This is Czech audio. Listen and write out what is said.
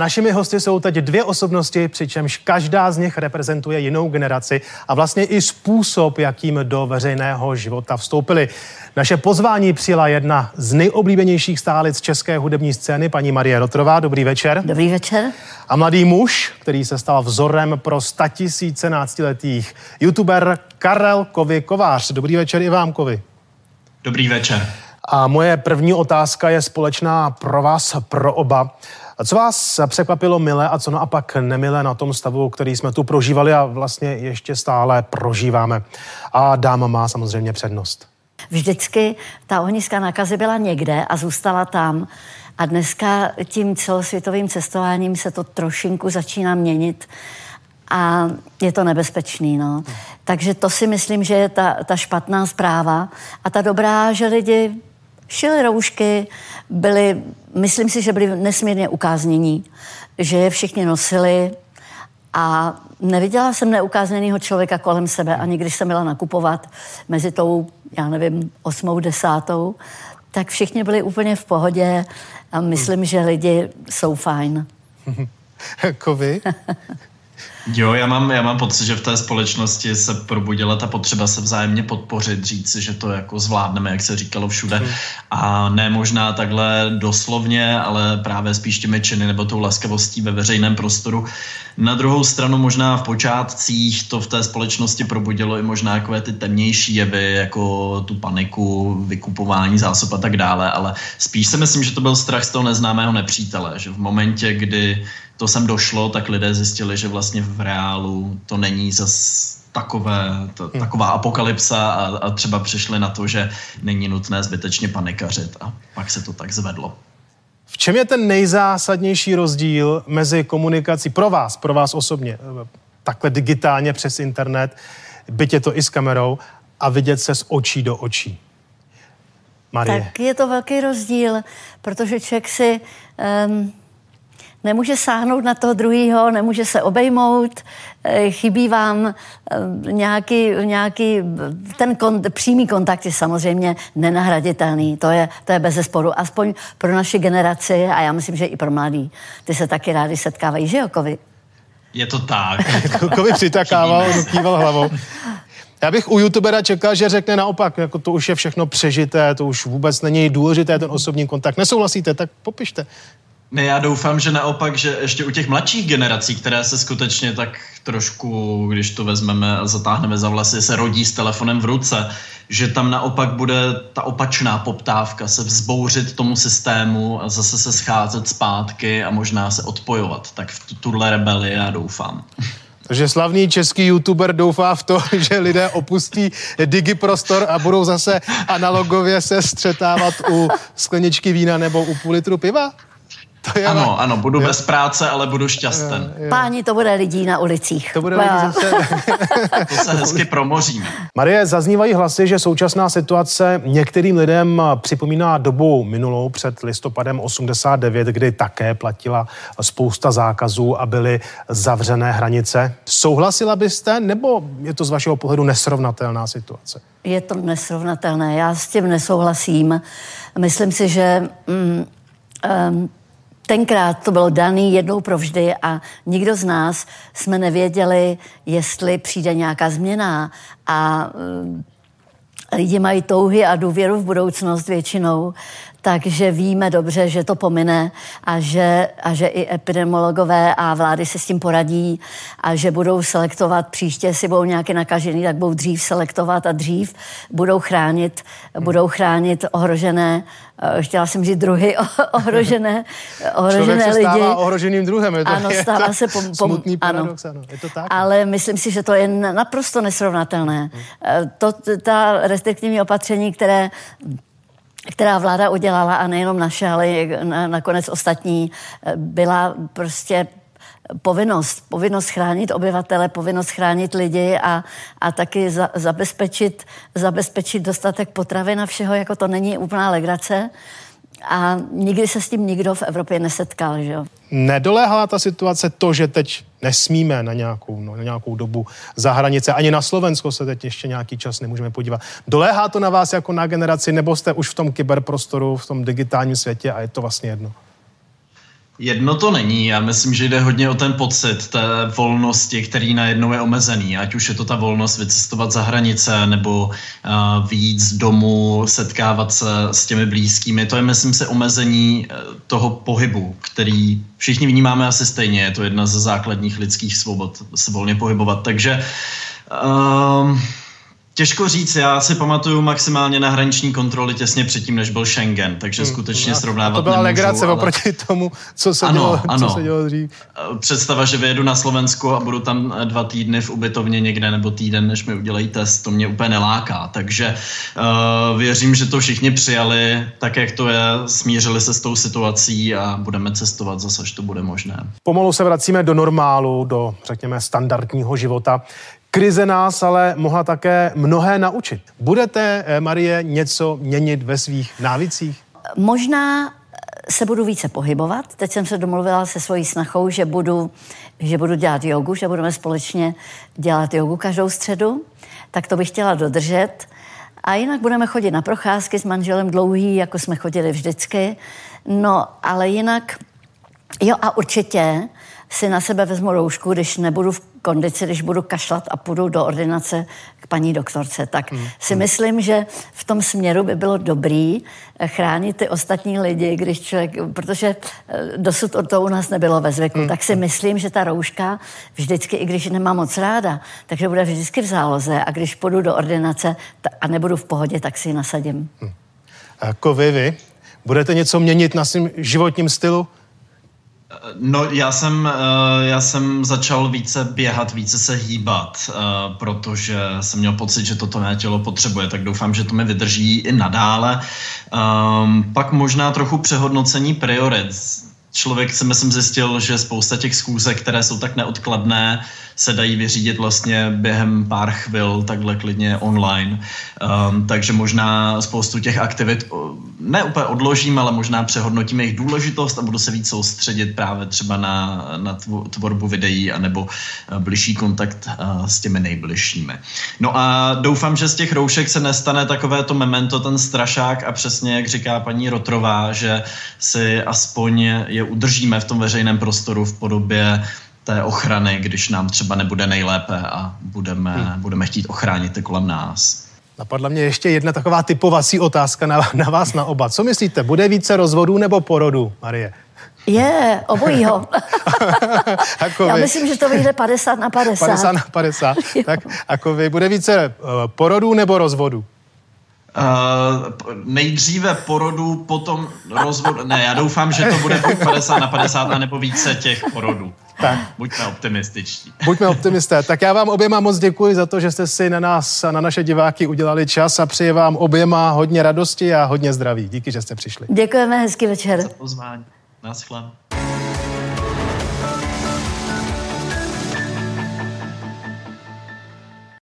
Našimi hosty jsou teď dvě osobnosti, přičemž každá z nich reprezentuje jinou generaci a vlastně i způsob, jakým do veřejného života vstoupili. Naše pozvání přijela jedna z nejoblíbenějších stálic české hudební scény, paní Marie Rotrová. Dobrý večer. Dobrý večer. A mladý muž, který se stal vzorem pro statisíce náctiletých. YouTuber Karel Kovy Kovář. Dobrý večer i vám, Kovy. Dobrý večer. A moje první otázka je společná pro vás, pro oba. A co vás překvapilo milé a co naopak nemilé na tom stavu, který jsme tu prožívali a vlastně ještě stále prožíváme? A dáma má samozřejmě přednost. Vždycky ta ohniska nákazy byla někde a zůstala tam. A dneska tím celosvětovým cestováním se to trošinku začíná měnit a je to nebezpečný. No. Takže to si myslím, že je ta, ta špatná zpráva. A ta dobrá, že lidi šili roušky, byli, myslím si, že byli nesmírně ukáznění, že je všichni nosili a neviděla jsem neukázněného člověka kolem sebe, ani když jsem byla nakupovat mezi tou, já nevím, osmou, desátou, tak všichni byli úplně v pohodě a myslím, že lidi jsou fajn. jako vy? Jo, já mám, já mám pocit, že v té společnosti se probudila ta potřeba se vzájemně podpořit, říct si, že to jako zvládneme, jak se říkalo všude. Hmm. A ne možná takhle doslovně, ale právě spíš těmi činy nebo tou laskavostí ve veřejném prostoru. Na druhou stranu možná v počátcích to v té společnosti probudilo i možná takové ty temnější jevy, jako tu paniku, vykupování zásob a tak dále, ale spíš si myslím, že to byl strach z toho neznámého nepřítele, že v momentě, kdy to sem došlo, tak lidé zjistili, že vlastně v reálu to není zas takové, to, hmm. taková apokalypsa a, a třeba přišli na to, že není nutné zbytečně panikařit a pak se to tak zvedlo. V čem je ten nejzásadnější rozdíl mezi komunikací pro vás, pro vás osobně, takhle digitálně přes internet, byť je to i s kamerou, a vidět se z očí do očí? Marie. Tak je to velký rozdíl, protože člověk si um, nemůže sáhnout na toho druhého, nemůže se obejmout, eh, chybí vám eh, nějaký, nějaký ten kon, přímý kontakt je samozřejmě nenahraditelný, to je, to je bez zesporu, aspoň pro naši generaci a já myslím, že i pro mladý. Ty se taky rádi setkávají, že jo, Kovi? Je to tak. Kovi přitakával, kýval hlavou. Já bych u youtubera čekal, že řekne naopak, jako to už je všechno přežité, to už vůbec není důležité, ten osobní kontakt. Nesouhlasíte, tak popište. Ne, já doufám, že naopak, že ještě u těch mladších generací, které se skutečně tak trošku, když to vezmeme a zatáhneme za vlasy, se rodí s telefonem v ruce, že tam naopak bude ta opačná poptávka, se vzbouřit tomu systému a zase se scházet zpátky a možná se odpojovat. Tak v tuhle rebeli já doufám. Takže slavný český youtuber doufá v to, že lidé opustí digiprostor a budou zase analogově se střetávat u skleničky vína nebo u půl litru piva? To je ano, ano, budu je. bez práce, ale budu je. Páni, to bude lidí na ulicích. To bude lidí zase. to se hezky promoříme. Marie, zaznívají hlasy, že současná situace některým lidem připomíná dobu minulou před listopadem 89, kdy také platila spousta zákazů a byly zavřené hranice. Souhlasila byste, nebo je to z vašeho pohledu nesrovnatelná situace? Je to nesrovnatelné. Já s tím nesouhlasím. Myslím si, že mm, um, tenkrát to bylo daný jednou provždy a nikdo z nás jsme nevěděli, jestli přijde nějaká změna a eh, lidi mají touhy a důvěru v budoucnost většinou, takže víme dobře, že to pomine a že, a že i epidemiologové a vlády se s tím poradí a že budou selektovat příště, jestli budou nějaké nakažený, tak budou dřív selektovat a dřív budou chránit, budou chránit ohrožené eh, chtěla jsem říct druhy ohrožené, ohrožené Člověk se lidi. stává ohroženým druhem. Je to, ano, stává se pom, pom, smutný paradox, ano. ano. Je to tak? Ale myslím si, že to je naprosto nesrovnatelné. Hmm. To, ta restriktivní opatření, které která vláda udělala, a nejenom naše, ale nakonec ostatní, byla prostě povinnost, povinnost chránit obyvatele, povinnost chránit lidi a, a taky za, zabezpečit, zabezpečit dostatek potravy na všeho, jako to není úplná legrace. A nikdy se s tím nikdo v Evropě nesetkal, že jo? Nedoléhala ta situace to, že teď nesmíme na nějakou, no, na nějakou dobu za hranice. Ani na Slovensko se teď ještě nějaký čas nemůžeme podívat. Doléhá to na vás jako na generaci, nebo jste už v tom kyberprostoru, v tom digitálním světě a je to vlastně jedno? Jedno to není, já myslím, že jde hodně o ten pocit té volnosti, který najednou je omezený, ať už je to ta volnost vycestovat za hranice nebo uh, víc z domu, setkávat se s těmi blízkými. To je, myslím si, omezení uh, toho pohybu, který všichni vnímáme asi stejně. Je to jedna ze základních lidských svobod, se volně pohybovat. Takže uh, Těžko říct, já si pamatuju maximálně na hraniční kontroly těsně předtím, než byl Schengen, takže hmm, skutečně no, srovnávat To byla nemůžu, legrace ale... oproti tomu, co se, ano, dělo, ano. co se dělo dřív. Eh, představa, že vyjedu na Slovensku a budu tam eh, dva týdny v ubytovně někde nebo týden, než mi udělají test, to mě úplně neláká. Takže uh, věřím, že to všichni přijali tak, jak to je, smířili se s tou situací a budeme cestovat zase, až to bude možné. Pomalu se vracíme do normálu, do, řekněme, standardního života. Krize nás ale mohla také mnohé naučit. Budete, eh, Marie, něco měnit ve svých návicích? Možná se budu více pohybovat. Teď jsem se domluvila se svojí snachou, že budu, že budu dělat jogu, že budeme společně dělat jogu každou středu. Tak to bych chtěla dodržet. A jinak budeme chodit na procházky s manželem dlouhý, jako jsme chodili vždycky. No, ale jinak, jo a určitě si na sebe vezmu roušku, když nebudu v kondici, když budu kašlat a půjdu do ordinace k paní doktorce. Tak hmm. si myslím, že v tom směru by bylo dobrý eh, chránit ty ostatní lidi, když člověk, protože eh, dosud to u nás nebylo ve zvyku, hmm. tak si myslím, že ta rouška vždycky, i když nemám moc ráda, takže bude vždycky v záloze a když půjdu do ordinace a nebudu v pohodě, tak si ji nasadím. Hmm. Jako vy, vy, budete něco měnit na svém životním stylu? No, já jsem, eh, já jsem začal více běhat, více se hýbat, eh, protože jsem měl pocit, že toto mé tělo potřebuje, tak doufám, že to mi vydrží i nadále. Ehm, pak možná trochu přehodnocení priorit člověk si myslím zjistil, že spousta těch zkůzek, které jsou tak neodkladné, se dají vyřídit vlastně během pár chvil takhle klidně online. Um, takže možná spoustu těch aktivit ne úplně odložím, ale možná přehodnotím jejich důležitost a budu se víc soustředit právě třeba na, na tvorbu videí anebo eh, blížší kontakt uh, s těmi nejbližšími. No a doufám, že z těch roušek se nestane takové to memento, ten strašák a přesně jak říká paní Rotrová, že si aspoň je udržíme v tom veřejném prostoru v podobě té ochrany, když nám třeba nebude nejlépe a budeme, hmm. budeme chtít ochránit ty kolem nás. Napadla mě ještě jedna taková typovací otázka na, na vás na oba. Co myslíte, bude více rozvodů nebo porodu, Marie? Je, obojího. Já myslím, že to vyjde 50 na 50. 50 na 50. tak jako vy, bude více uh, porodů nebo rozvodů? Uh, nejdříve porodu, potom rozvod. Ne, já doufám, že to bude buď 50 na 50, anebo více těch porodů. Tak. Buďme optimističtí. Buďme optimisté. Tak já vám oběma moc děkuji za to, že jste si na nás, na naše diváky udělali čas a přeji vám oběma hodně radosti a hodně zdraví. Díky, že jste přišli. Děkujeme, hezký večer. Za pozvání. Naschle.